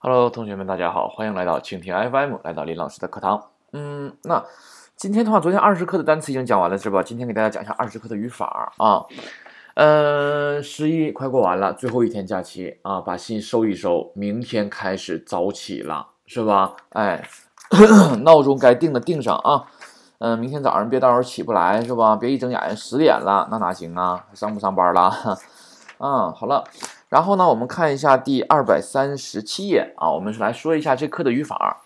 Hello，同学们，大家好，欢迎来到蜻蜓 FM，来到林老师的课堂。嗯，那今天的话，昨天二十课的单词已经讲完了，是吧？今天给大家讲一下二十课的语法啊。呃，十一快过完了，最后一天假期啊，把心收一收，明天开始早起了，是吧？哎，闹钟该定的定上啊。嗯，明天早上别到时候起不来，是吧？别一睁眼十点了，那哪行啊？上不上班了？啊，好了。然后呢，我们看一下第二百三十七页啊，我们是来说一下这课的语法。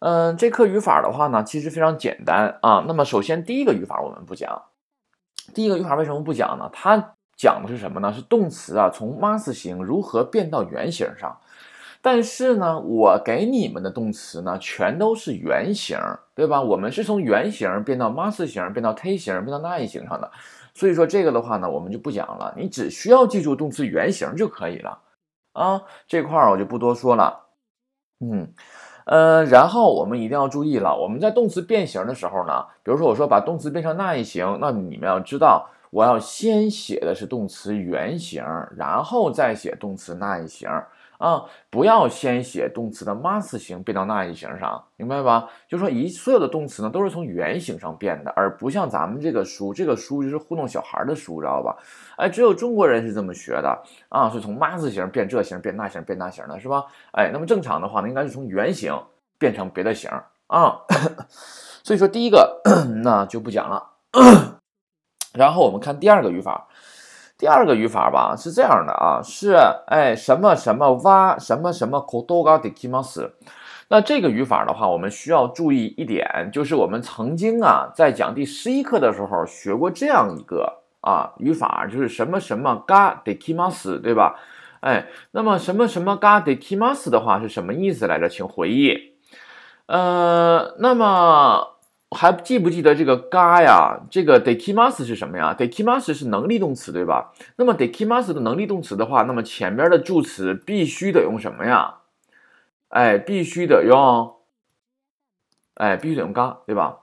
嗯，这课语法的话呢，其实非常简单啊。那么首先第一个语法我们不讲，第一个语法为什么不讲呢？它讲的是什么呢？是动词啊从 mas 型如何变到原形上。但是呢，我给你们的动词呢，全都是原形，对吧？我们是从原形变到 mas 型，变到 t 型，变到 n 型上的。所以说这个的话呢，我们就不讲了，你只需要记住动词原形就可以了啊。这块儿我就不多说了。嗯，呃，然后我们一定要注意了，我们在动词变形的时候呢，比如说我说把动词变成那一形，那你们要知道，我要先写的是动词原形，然后再写动词那一形。啊，不要先写动词的 mas 形变到那一形上，明白吧？就说一所有的动词呢都是从原形上变的，而不像咱们这个书，这个书就是糊弄小孩的书，知道吧？哎，只有中国人是这么学的啊，是从 mas 形变这形变那形变那形的，是吧？哎，那么正常的话呢，应该是从原形变成别的形啊。所以说第一个 那就不讲了，然后我们看第二个语法。第二个语法吧是这样的啊，是哎什么什么哇什么什么 kodoga de kimas，那这个语法的话，我们需要注意一点，就是我们曾经啊在讲第十一课的时候学过这样一个啊语法，就是什么什么 ga de kimas，对吧？哎，那么什么什么 ga de kimas 的话是什么意思来着？请回忆。呃，那么。还记不记得这个嘎呀？这个 dekimas 是什么呀？dekimas 是能力动词，对吧？那么 dekimas 的能力动词的话，那么前面的助词必须得用什么呀？哎，必须得用，哎，必须得用嘎，对吧？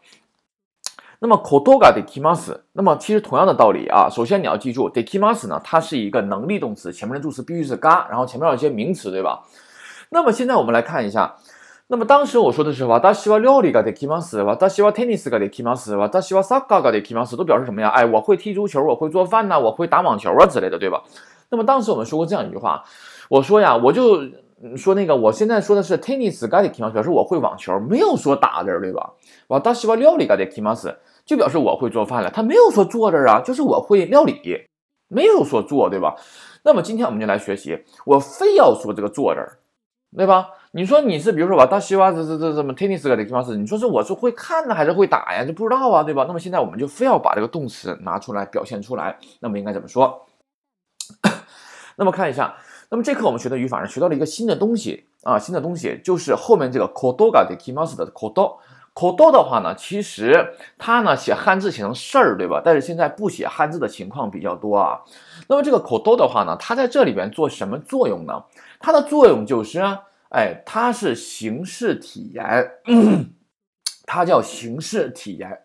那么 kotoga dekimas，那么其实同样的道理啊。首先你要记住，dekimas 呢，它是一个能力动词，前面的助词必须是嘎，然后前面有一些名词，对吧？那么现在我们来看一下。那么当时我说的是，私は料理ができます。私はテニスができます。私はサッカーができます。都表示什么呀？哎，我会踢足球，我会做饭呐，我会打网球啊之类的，对吧？那么当时我们说过这样一句话，我说呀，我就说那个，我现在说的是テニスができます，表示我会网球，没有说打字，对吧？私は料理ができます，就表示我会做饭了，他没有说做字啊，就是我会料理，没有说做，对吧？那么今天我们就来学习，我非要说这个做字，对吧？ 你说你是比如说吧，大西瓜这这这什么 tennis 的地方是？你说是我是会看呢还是会打呀？就不知道啊，对吧？那么现在我们就非要把这个动词拿出来表现出来，那么应该怎么说？那么看一下，那么这课我们学的语法呢，学到了一个新的东西啊，新的东西就是后面这个 kodoga de kimas 的 kodo，kodo 的话呢，其实它呢写汉字写成事儿，对吧？但是现在不写汉字的情况比较多啊。那么这个 kodo 的话呢，它在这里边做什么作用呢？它的作用就是。哎，它是形式体言，它叫形式体言。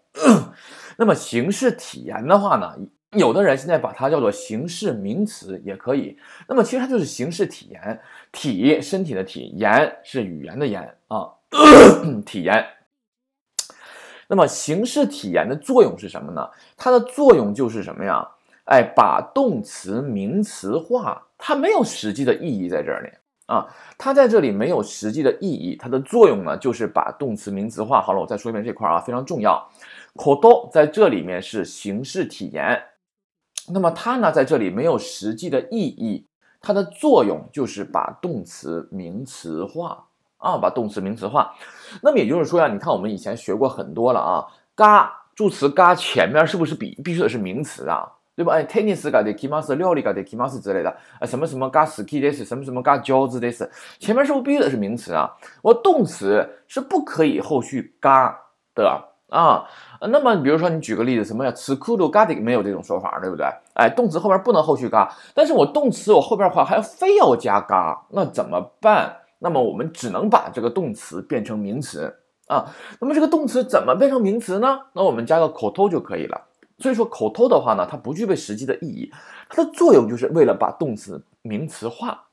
那么形式体言的话呢，有的人现在把它叫做形式名词也可以。那么其实它就是形式体言，体身体的体，言是语言的言啊，体言。那么形式体言的作用是什么呢？它的作用就是什么呀？哎，把动词名词化，它没有实际的意义在这里。啊，它在这里没有实际的意义，它的作用呢，就是把动词名词化。好了，我再说一遍这块啊，非常重要。kodo 在这里面是形式体言，那么它呢在这里没有实际的意义，它的作用就是把动词名词化啊，把动词名词化。那么也就是说呀，你看我们以前学过很多了啊，嘎助词嘎前面是不是必必须得是名词啊？对吧？哎，tennis 嘎的 kimas，料理嘎的 kimas 之类的，啊，什么什么嘎 ski 的是，什么什么嘎饺子的是，前面是不是必须得是名词啊？我动词是不可以后续嘎的啊。那么，比如说你举个例子，什么呀？吃苦鲁嘎的没有这种说法，对不对？哎，动词后边不能后续嘎，但是我动词我后边的话还要非要加嘎，那怎么办？那么我们只能把这个动词变成名词啊。那么这个动词怎么变成名词呢？那我们加个口头就可以了。所以说口头的话呢，它不具备实际的意义，它的作用就是为了把动词名词化。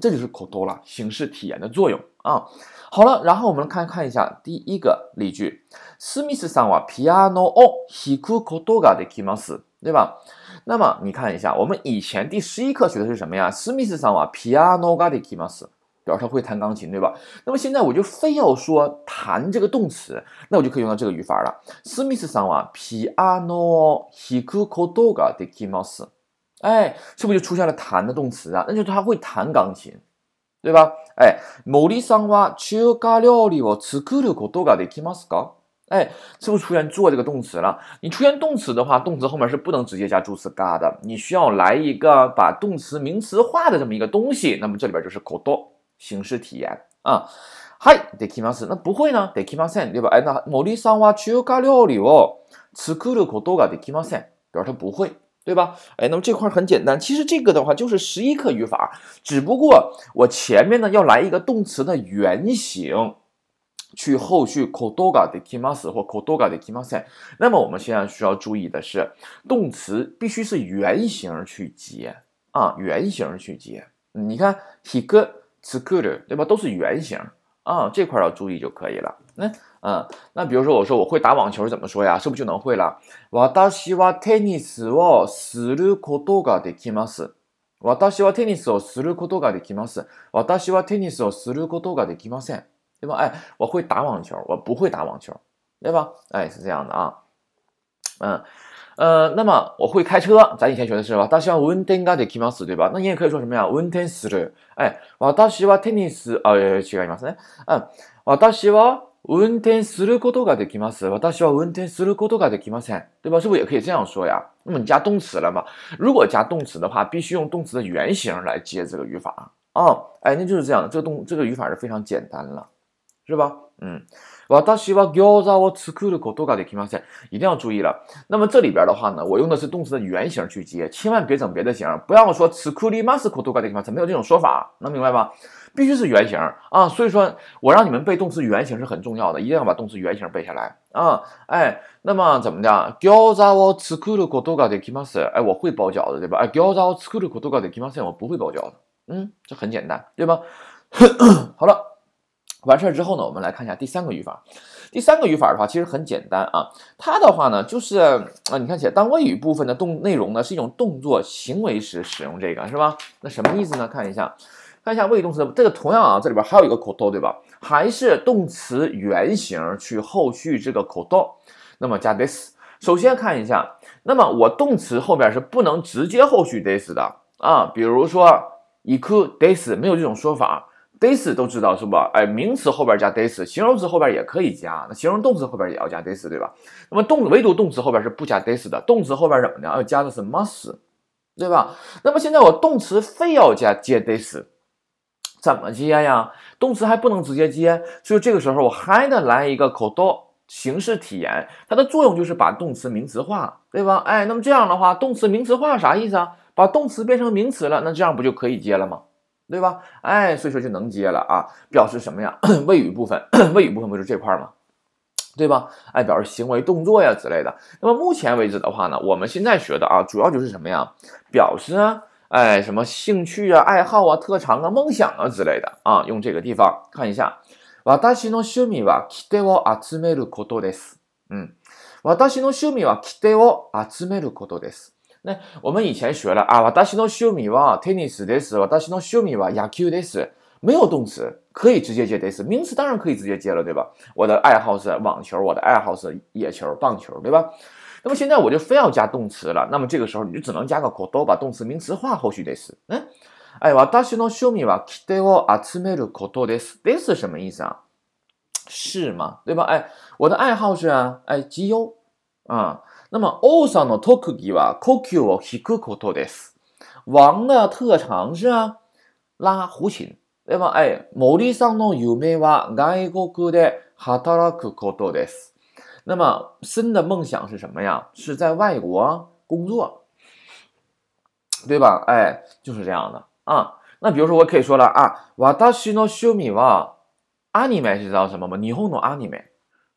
这就是口多了，形式体言的作用啊。好了，然后我们看看一下第一个例句：史密斯さんはピアノを弾くことができます，对吧？那么你看一下，我们以前第十一课学的是什么呀？史密斯さんはピアノができます， 表示他会弹钢琴，对吧？那么现在我就非要说弹这个动词，那我就可以用到这个语法了。史密斯さんはピアノを弾くことができます。哎，是不是就出现了弹的动词啊？那就是他会弹钢琴。对吧？哎，森さんは中華料理を作ることができますか？哎，是不是出现做这个动词了？你出现动词的话，动词后面是不能直接加助词が的，你需要来一个把动词名词化的这么一个东西。那么这里边就是こと， 形式体言啊。はいできます。那不会呢？できません，对吧？哎，那森さんは中華料理を作ることができません，表示他不会。对吧？哎，那么这块很简单，其实这个的话就是十一课语法，只不过我前面呢要来一个动词的原形，去后续 kodoga de kimas 或 kodoga de kimasen。那么我们现在需要注意的是，动词必须是原形去接啊，原形去接。你看 hik、 tsukuru，对吧？都是原形啊，这块要注意就可以了。那。嗯，那比如说我说我会打网球怎么说呀？是不是就能会了？私はテニスをすることができます。私はテニスをすることができます。私はテニスをすることができません。对吧？哎，我会打网球，我不会打网球，对吧？哎，是这样的啊。嗯， 呃，那么我会开车，咱以前学的是吧？私は運転ができます，对吧？那你也可以说什么呀？運転する。哎，私はテニス、あ、違いますね。嗯，私は運転することができます。私は運転することができません。对吧？是不是也可以这样说呀？那么你加动词了嘛？如果加动词的话，必须用动词的原形来接这个语法啊。哎，那就是这样的。这个动这个语法是非常简单了， 是吧？嗯。私は餃子を作ることができません。一定要注意了。那么这里边的话呢，我用的是动词的原形去接，千万别整别的形，不要说作りますことができません，没有这种说法，能明白吧？必须是原形啊，所以说我让你们背动词原形是很重要的，一定要把动词原形背下来啊。哎，那么怎么的？餃子を作ることができます。哎，我会包饺子，对吧？哎，餃子を作ることができません。我不会包饺子。嗯，这很简单，对吧？好了， 完事儿之后呢，我们来看一下第三个语法。第三个语法的话，其实很简单啊。它的话呢，就是啊，你看写当谓语部分的动内容呢，是一种动作行为时使用这个，是吧？那什么意思呢？看一下。看一下谓语动词这个，同样啊，这里边还有一个口头，对吧？还是动词原形去后续这个口头，那么加 this。首先看一下，那么我动词后边是不能直接后续 this 的啊，比如说 i could this 没有这种说法，this 都知道是吧？哎，名词后边加 this，形容词后边也可以加，那形容动词后边也要加 this，对吧？那么动唯独动词后边是不加 this 的，动词后边怎么呢？要加的是 must，对吧？那么现在我动词非要加接 this。怎么接呀？动词还不能直接接，所以这个时候我还得来一个口头形式体言，它的作用就是把动词名词化，对吧？哎，那么这样的话，动词名词化啥意思啊？把动词变成名词了，那这样不就可以接了吗？对吧？哎，所以说就能接了啊，表示什么呀？谓语部分，谓语部分不是这块吗？对吧？哎，表示行为动作呀之类的。那么目前为止的话呢，我们现在学的啊，主要就是什么呀？表示。哎，什么兴趣啊、爱好啊、特长啊、梦想啊之类的啊，用这个地方看一下。私の趣味はキテを集めることです。嗯，私の趣味はキテを集めることです。 那我们以前学了啊，私の趣味はテニスです。私の趣味は野球です。没有动词，可以直接接です。名词当然可以直接接了，对吧？我的爱好是网球，我的爱好是野球、棒球，对吧？那么现在我就非要加动词了，那么这个时候你就只能加个口头，把动词名词化后续です。嗯，哎，私の趣味はキテを集めることです。です什么意思啊？是吗？对吧？哎，我的爱好是啊，哎，基优啊。 那么王さんの特技は呼吸を引くことです。王的特长是啊，拉胡琴，对吧？哎，森さんの夢は外国で働くことです。那么森的梦想是什么呀？是在外国工作，对吧？哎，就是这样的啊。那比如说，我可以说了啊，私の趣味はアニメ，知道什么吗？日本のアニメ，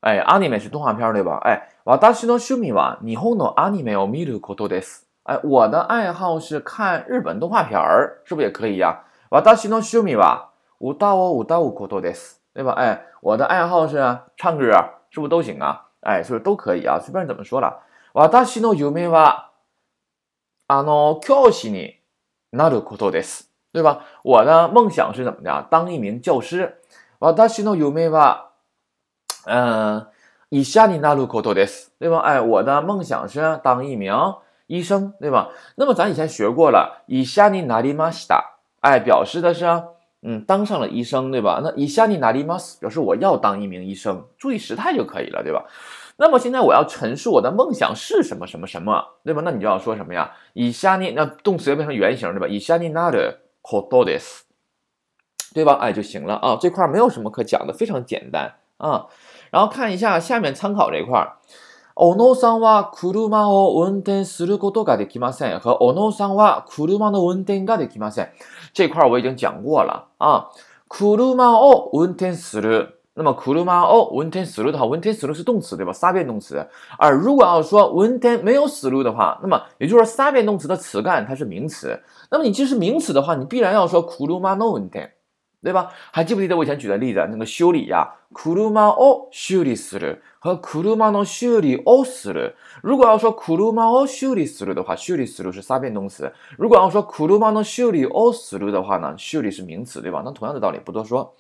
哎，アニメ是动画片，对吧？哎， 私の趣味は日本のアニメを見ることです。哎，我的爱好是看日本动画片儿，是不是也可以呀？ 我大西诺秀米吧，舞蹈哦，舞蹈舞过多的是，对吧？哎，我的爱好是唱歌，是不是都行啊？哎，是不是都可以啊？随便怎么说了。我大西诺有没吧？啊喏，教师呢？那都过多的是，对吧？我的梦想是怎么的？当一名教师。我大西诺有没 以下你那路过多的是，对吧？哎，我的梦想是当一名医生，对吧？那么咱以前学过了，以下你哪里马西达？哎，表示的是，嗯，当上了医生，对吧？那以下你哪里马斯表示我要当一名医生，注意时态就可以了，对吧？那么现在我要陈述我的梦想是什么什么什么，对吧？那你就要说什么呀？以下你那动词要变成原形，对吧？以下你哪的可多的是，对吧？哎，就行了啊，这块没有什么可讲的，非常简单啊。然后看一下下面参考这块儿。小野さんは車を運転することができません。和小野さんは車の運転ができません。这块我已经讲过了啊。車を運転する。那么車を運転する的话，運転する是动词对吧？三变动词。而如果要说運転没有する的话，那么也就是说三变动词的词干它是名词。那么你既是名詞的话，你必然要说車の運転。 对吧？还记不记得我以前举的例子？那个修理呀，库鲁马哦修理する和库鲁马の修理をする。如果要说库鲁马を修理する的话，修理する是三变动词。如果要说库鲁马の修理をする的话呢，修理是名词，对吧？那同样的道理，不多说。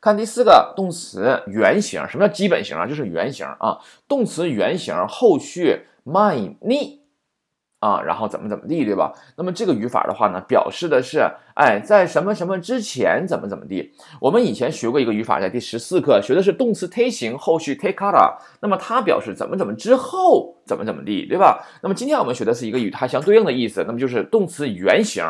看第四个动词原形，什么叫基本形啊？就是原形啊。动词原形后续 my me。 啊，然后怎么怎么地，对吧？那么这个语法的话呢，表示的是，哎，在什么什么之前怎么怎么地。我们以前学过一个语法，在第十四课学的是动词 take 形后续 take a 那么它表示怎么怎么之后怎么怎么地，对吧？那么今天我们学的是一个与它相对应的意思，那么就是动词原形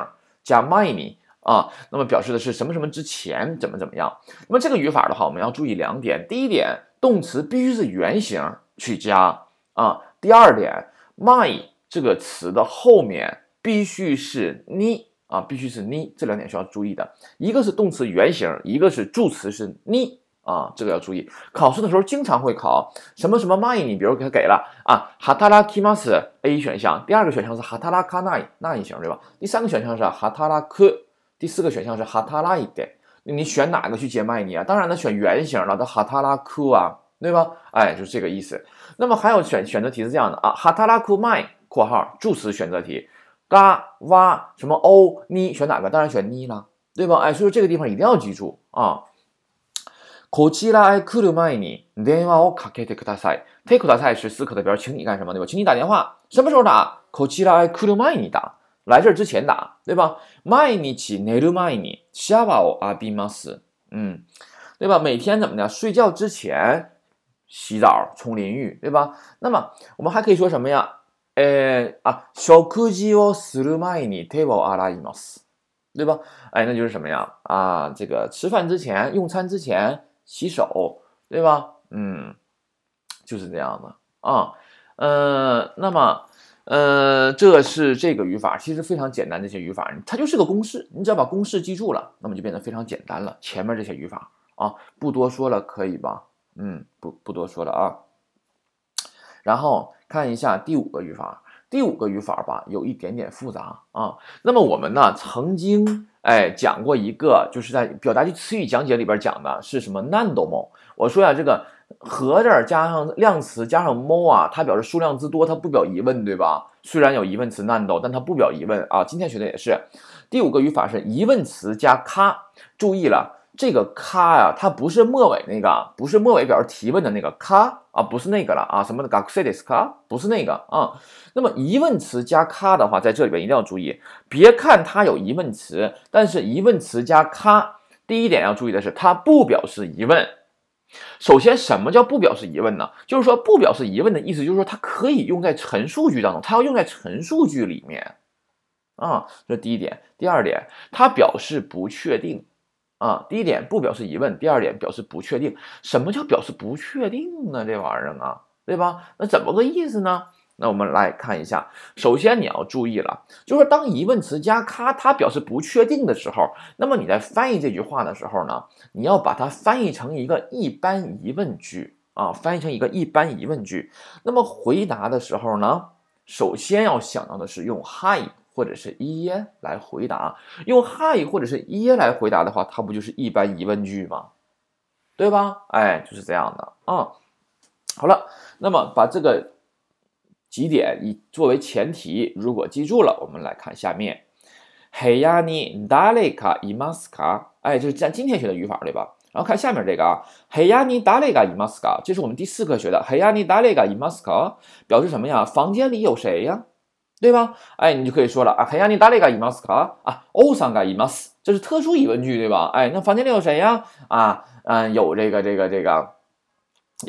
加 my 啊，那么表示的是什么什么之前怎么怎么样。那么这个语法的话，我们要注意两点：第一点，动词必须是原形去加啊；第二点，my。这个词的后面必须是你啊，必须是你，这两点需要注意的。一个是动词原形，一个是助词是你啊，这个要注意。考试的时候经常会考什么什么 my，你比如给它给了啊，hatarakimas A 选项，第二个选项是 hatarakanai 那一型对吧？第三个选项是 hataraku，第四个选项是 hataraide，你选哪个去接 my 你啊？当然呢，选原形了，的 hataraku 啊，对吧？哎，就是这个意思。那么还有选选择题是这样的啊，hataraku my。括号助词选择题，嘎哇什么哦你选哪个？当然选你啦，对吧？哎，所以说这个地方一定要记住啊。こちらへ来る前に電話をかけてください。take ください是死可的表示，请你干什么？对吧？请你打电话，什么时候打？こちらへ来る前に打，来这之前打，对吧？毎日寝る前にシャワーを浴びます。嗯，对吧？每天怎么的？睡觉之前洗澡冲淋浴，对吧？那么我们还可以说什么呀？ 诶啊，食事をする前に手を洗います，对吧？哎，那就是什么呀？啊，这个吃饭之前、用餐之前洗手，对吧？嗯，就是这样的啊。呃，那么，呃，这是这个语法，其实非常简单。这些语法，它就是个公式，你只要把公式记住了，那么就变得非常简单了。前面这些语法啊，不多说了，可以吧？嗯，不不多说了啊。 然后看一下第五个语法，第五个语法吧，有一点点复杂啊。那么我们呢，曾经哎讲过一个，就是在表达句词语讲解里边讲的是什么 nando mo。我说呀，这个和这儿加上量词加上 mo 啊，它表示数量之多，它不表疑问，对吧？虽然有疑问词 nando，但它不表疑问啊。今天学的也是第五个语法是疑问词加卡，注意了。这个卡呀，它不是末尾那个，不是末尾表示提问的那个卡啊，不是那个了啊，什么的 g a k s e d i s 卡，不是那个啊。那么疑问词加卡的话，在这里边一定要注意，别看它有疑问词，但是疑问词加卡，第一点要注意的是，它不表示疑问。首先，什么叫不表示疑问呢？就是说不表示疑问的意思，就是说它可以用在陈述句当中，它要用在陈述句里面啊。这第一点。第二点，它表示不确定。啊，第一点不表示疑问，第二点表示不确定。什么叫表示不确定呢？这玩意儿啊，对吧？那怎么个意思呢？那我们来看一下。首先你要注意了，就是当疑问词加咔，它表示不确定的时候，那么你在翻译这句话的时候呢，你要把它翻译成一个一般疑问句啊，翻译成一个一般疑问句。那么回答的时候呢，首先要想到的是用 hi 或者是耶来回答。用 hi 或者是耶来回答的话，它不就是一般疑问句吗？对吧？哎，就是这样的啊。好了，那么把这个几点以作为前提，如果记住了，我们来看下面。黑亚尼达雷卡伊马斯卡，哎，就是咱今天学的语法，对吧？然后看下面这个啊，黑亚尼达雷卡伊马斯卡，这是我们第四课学的。黑亚尼达雷卡伊马斯卡表示什么呀？房间里有谁呀？对吧？哎，你就可以说了啊，黑亚尼达雷卡伊马斯卡啊，欧桑嘎伊马斯，这是特殊疑问句，对吧？哎，那房间里有谁呀？啊，嗯，有这个这个这个，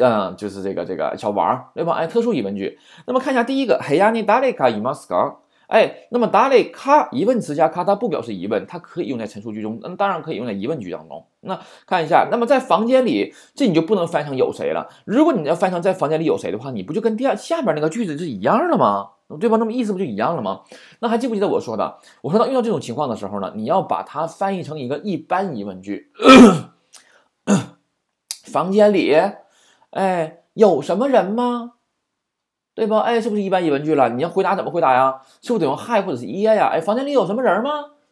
嗯，就是这个这个小王，对吧？哎，特殊疑问句。那么看一下第一个，黑亚尼达雷卡伊马斯卡。哎，那么达雷卡疑问词加卡，它不表示疑问，它可以用在陈述句中，那当然可以用在疑问句当中。那看一下，那么在房间里，这你就不能翻成有谁了。如果你要翻成在房间里有谁的话，你不就跟第二下边那个句子是一样的吗？对吧？那么意思不就一样了吗？那还记不记得我说的？我说到遇到这种情况的时候呢，你要把它翻译成一个一般疑问句。房间里，哎，有什么人吗？对吧？哎，是不是一般疑问句了？你要回答怎么回答呀？是不是得用 hi 或者是 yeah 呀？哎，房间里有什么人吗？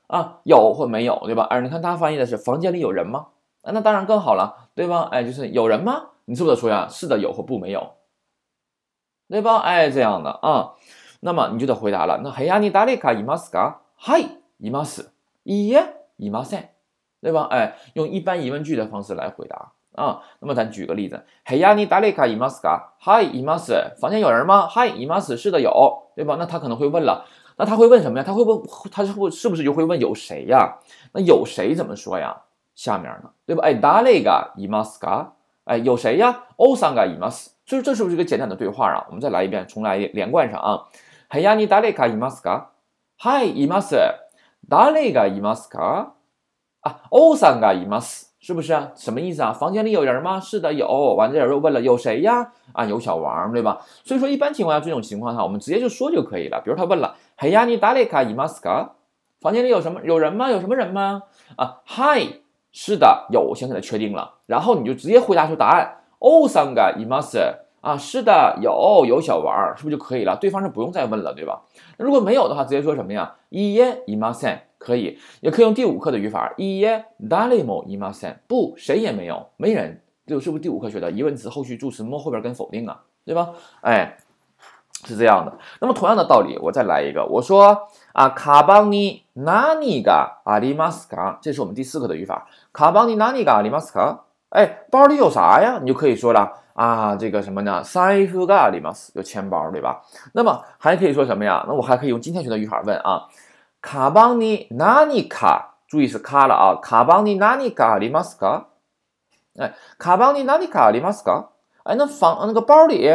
啊，有或没有，对吧？哎，你看他翻译的是房间里有人吗？那当然更好了，对吧？哎，就是有人吗？你是不是得说呀？是的，有或不没有，对吧？哎，这样的啊，那么你就得回答了。那黑亚尼达里卡伊马斯卡，hi 伊马斯，伊耶伊马塞，对吧？哎，用一般疑问句的方式来回答。啊，那么咱举个例子，嘿呀，你达里卡伊马斯卡，嗨伊马斯，房间有人吗？嗨伊马斯，是的有，对吧？那他可能会问了，那他会问什么呀？他会问，他是会是不是就会问有谁呀？那有谁怎么说呀？下面呢，对吧？哎，达里卡伊马斯卡，哎，有谁呀？欧桑嘎伊马斯，所以这是不是一个简短的对话啊？我们再来一遍，重来连贯上啊，嘿呀，你达里卡伊马斯卡，嗨伊马斯，达里卡伊马斯卡，啊，欧桑嘎伊马斯。是不是啊？什么意思啊？房间里有人吗？是的，有。完这人又问了，有谁呀？啊，有小王，对吧？所以说，一般情况下这种情况下，我们直接就说就可以了。比如他问了，嘿呀，你达里卡伊马斯卡，房间里有什么？有人吗？有什么人吗？啊，Hi，是的，有。现在确定了，然后你就直接回答出答案。哦，桑嘎伊马斯，啊，是的，有，有小王，是不是就可以了？对方是不用再问了，对吧？那如果没有的话，直接说什么呀？伊耶伊马森。可以，也可以用第五课的语法，一耶达雷某伊马森，不，谁也没有，没人，这是不是第五课学的疑问词后续助词 mo 后边跟否定啊，对吧？哎，是这样的。那么同样的道理，我再来一个，我说啊，卡邦尼哪尼嘎阿里马斯卡，这是我们第四课的语法，卡邦尼哪尼嘎阿里马斯卡，哎，包里有啥呀？你就可以说了啊，这个什么呢？财布嘎阿里马斯有钱包，对吧？那么还可以说什么呀？那我还可以用今天学的语法问啊。卡邦尼哪里卡？注意是卡了啊！卡邦尼哪里卡里马斯卡？哎，卡邦尼哪里卡里马斯卡？哎，那房那个包里，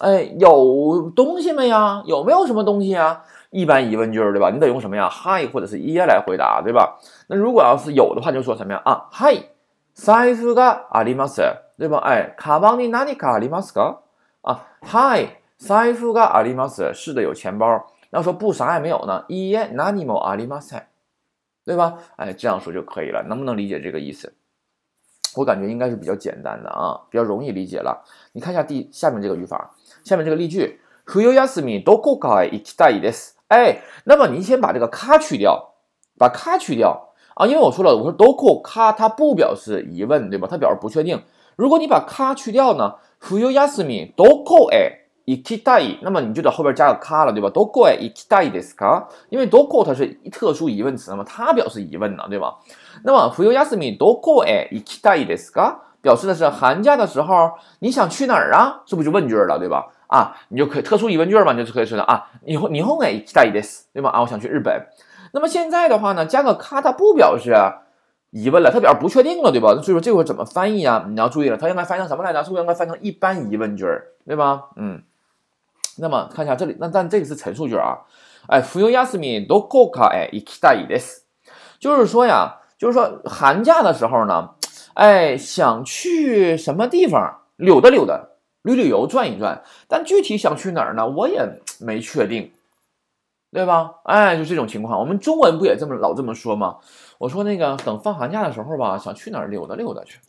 哎，有东西没呀？有没有什么东西啊？一般疑问句对吧？你得用什么呀？Hi 或者是耶来回答对吧？那如果要是有的话，就说什么呀？啊，Hi，財布があります对吧？哎，卡邦尼哪里卡里马斯卡？啊，Hi，財布があります。是的，有钱包。要说不啥也没有呢，伊耶哪尼莫阿里马塞，对吧？哎，这样说就可以了。能不能理解这个意思？我感觉应该是比较简单的啊，比较容易理解了。你看一下第下面这个语法，下面这个例句，冬休みどこかへ行きたいです。哎，那么你先把这个卡去掉，把卡去掉 啊，因为我说了，我说どこ卡它不表示疑问，对吧？它表示不确定。如果你把卡去掉呢，冬休みどこへ行きたい，那么你就在后边加个卡了，对吧？どこへ行きたいですか？因为どこ它是特殊疑问词，那么它表示疑问呢，对吧？那么冬休みどこへ行きたいですか？表示的是寒假的时候你想去哪儿啊？是不是就问句了，对吧？啊，你就可以特殊疑问句嘛，你就可以说的啊，日本日本へ行きたいです，对吧？啊，我想去日本。 那么现在的话呢，加个卡它不表示疑问了，它表示不确定了，对吧？所以说这会怎么翻译啊？你要注意了，它应该翻译成什么来着？是不是应该翻成一般疑问句，对吧？嗯。那么看一下这里，那但这个是陈述句啊，哎，冬休みどこかへ行きたいです，就是说呀，就是说寒假的时候呢，哎，想去什么地方溜达溜达、旅旅游、转一转，但具体想去哪儿呢，我也没确定， 对吧？哎，就这种情况，我们中文不也这么老这么说吗？我说那个等放寒假的时候吧，想去哪儿溜达溜达去，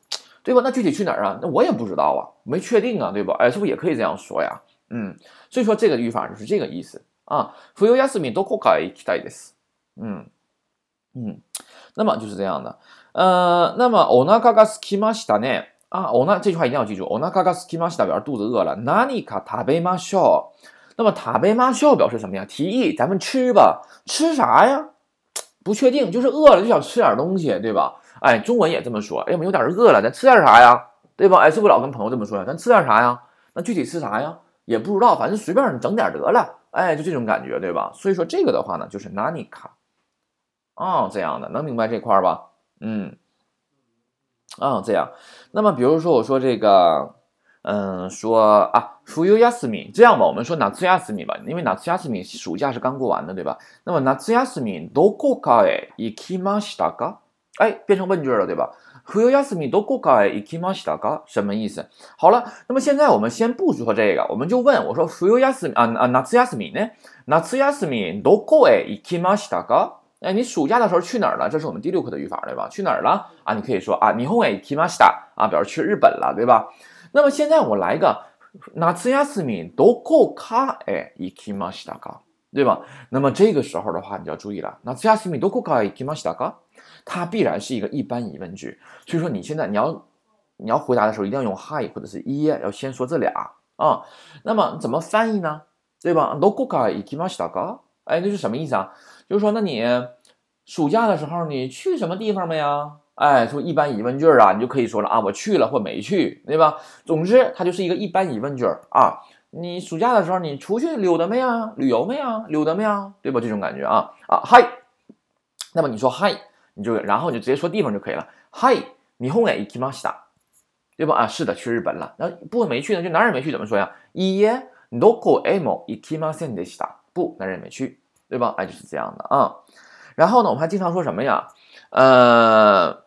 对吧？那具体去哪儿啊？那我也不知道啊，没确定啊，对吧？哎，是不是也可以这样说呀？嗯，所以说这个语法就是这个意思 啊，冬休みどこかへ行きたいです。嗯嗯，那么就是这样的。呃，那么お腹が空きましたね。啊，おな这句话一定要记住。お腹が空きました表示肚子饿了。何か食べましょう。 那么食べましょう表示什么呀？提议咱们吃吧。吃啥呀？不确定，就是饿了就想吃点东西，对吧？哎，中文也这么说。哎，我们有点饿了，咱吃点啥呀？对吧？哎，是不是老跟朋友这么说呀？咱吃点啥呀？那具体吃啥呀？也不知道，反正随便你整点得了。哎，就这种感觉，对吧？所以说这个的话呢，就是何か。哦，这样的，能明白这块吧？嗯，啊，这样。那么比如说我说这个， 嗯，说啊，冬休み，这样吧，我们说夏休み吧，因为夏休み暑假是刚过完的，对吧？那么夏休みどこかへ行きましたか？哎，变成问句了，对吧？冬休みどこかへ行きましたか？什么意思？好了，那么现在我们先不说这个，我们就问我说冬休み啊啊夏休み呢？夏休みどこへ行きましたか？哎，你暑假的时候去哪儿了？这是我们第六课的语法，对吧？去哪儿了啊？你可以说啊，日本へ行きました啊，表示去日本了，对吧？ 那么现在我来个夏休みどこかへ行きましたか？对吧？那么这个时候的话，你就要注意了，夏休みどこかへ行きましたか？它必然是一个一般疑问句，所以说你现在你要你要回答的时候，一定要用 hi 或者是 e，要先说这俩啊。那么怎么翻译呢？对吧？どこか行きましたか？哎，那是什么意思啊？就是说，那你暑假的时候你去什么地方没呀？ 哎，说一般疑问句啊，你就可以说了啊，我去了或没去，对吧？总之，它就是一个一般疑问句啊。你暑假的时候你出去溜达没呀？旅游没呀？溜达没呀？对吧？这种感觉啊啊，hi。那么你说 hi。你就然后你就直接说地方就可以了。Hi，日本へ行きました，对吧？啊，是的，去日本了。那不没去呢？就哪儿也没去，怎么说呀？いいえ、どこへも行きませんでした。不，哪儿也没去，对吧？哎，就是这样的啊。然后呢，我们还经常说什么呀？呃，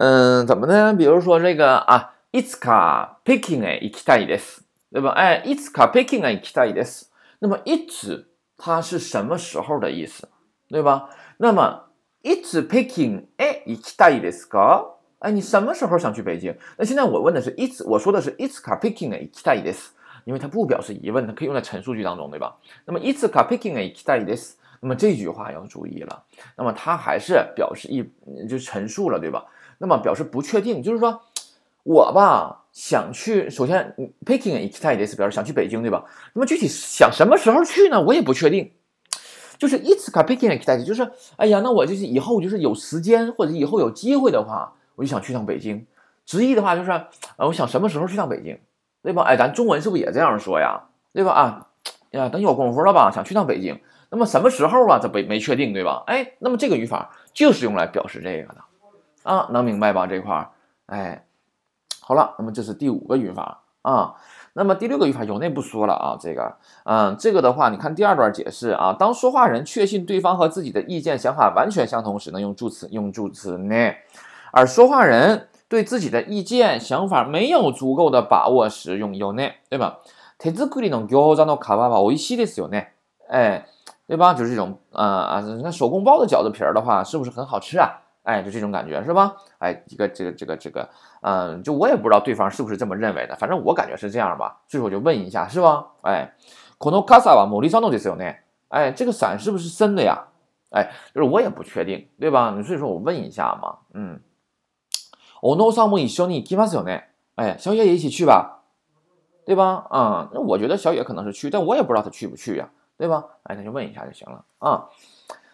嗯，怎么呢？比如说这个啊，いつか北京へ行きたいです，对吧？哎，いつか北京へ行きたいです。那么いつ它是什么时候的意思，对吧？那么いつ北京へ行きたいですか？哎，你什么时候想去北京？那现在我问的是いつ，我说的是いつか北京へ行きたいです，因为它不表示疑问，它可以用在陈述句当中，对吧？那么いつか北京へ行きたいです，那么这句话要注意了，那么它还是表示一就陈述了，对吧？ 那么表示不确定，就是说我吧想去，首先北京へ行きたいです表示想去北京，对吧？那么具体想什么时候去呢？我也不确定。就是一次卡 picking 的期待，就是哎呀，那我就是以后就是有时间或者以后有机会的话，我就想去趟北京。直译的话就是啊，我想什么时候去趟北京，对吧？哎，咱中文是不是也这样说呀？对吧？啊呀，等有功夫了吧，想去趟北京。那么什么时候啊？这没没确定，对吧？哎，那么这个语法就是用来表示这个的 啊，能明白吧？这块儿，哎，好了，那么这是第五个语法啊。那么第六个语法有内不说了啊，这个，嗯，这个的话，你看第二段解释啊，当说话人确信对方和自己的意见想法完全相同时，能用助词，用助词呢；而说话人对自己的意见想法没有足够的把握时，用有内，对吧？手作りの餃子の皮は美味しいですよね，哎，对吧？就是这种，啊啊，那手工包的饺子皮儿的话，是不是很好吃啊？ 哎，就这种感觉是吧？哎，一个这个这个这个，嗯，就我也不知道对方是不是这么认为的，反正我感觉是这样吧，所以我就问一下，是吧？哎，この傘は森さんのですよね？哎，这个伞是不是真的呀？哎，就是我也不确定，对吧？所以说我问一下嘛，嗯，小野さんも一緒に行きますよね？哎，小野也一起去吧，对吧？啊，那我觉得小野可能是去，但我也不知道他去不去呀，对吧？哎，那就问一下就行了啊，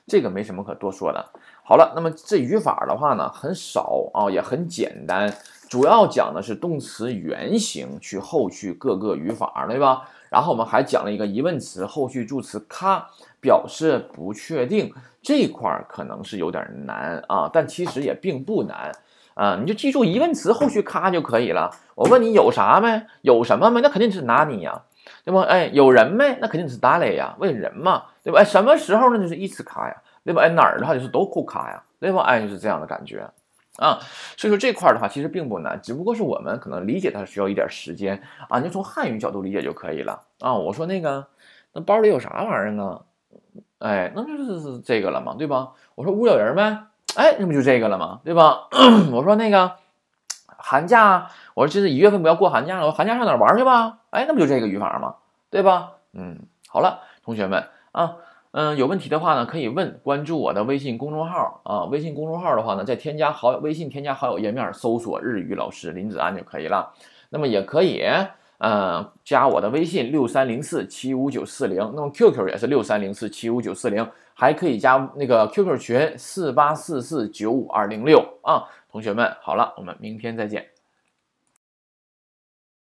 这个没什么可多说的。 好了，那么这语法的话呢，很少啊，也很简单，主要讲的是动词原形去后续各个语法，对吧？然后我们还讲了一个疑问词后续助词卡，表示不确定，这块儿可能是有点难啊，但其实也并不难啊，你就记住疑问词后续卡就可以了。我问你有啥没？有什么没？那肯定是哪里呀，对吧？哎，有人没？那肯定是哪里呀？问人嘛，对吧？哎，什么时候那就是一词卡呀。对吧？哎，哪儿的话就是都酷卡呀，对吧？哎，就是这样的感觉啊。所以说这块的话其实并不难，只不过是我们可能理解它需要一点时间啊。你就从汉语角度理解就可以了啊。我说那个，那包里有啥玩意儿呢？哎，那就是这个了嘛，对吧？我说屋有人没？哎，那不就这个了吗？对吧？我说那个寒假，我说这是一月份不要过寒假了，我寒假上哪玩去吧？哎，那不就这个语法吗？对吧？嗯，好了。同学们啊，嗯，有问题的话呢，可以问，关注我的微信公众号啊。微信公众号的话呢，在添加好友微信添加好友页面搜索日语老师林子安就可以了。那么也可以，嗯，加我的微信六三零四七五九四零，那么 QQ 也是六三零四七五九四零，还可以加那个 QQ 群四八四四九五二零六啊。同学们，好了，我们明天再见。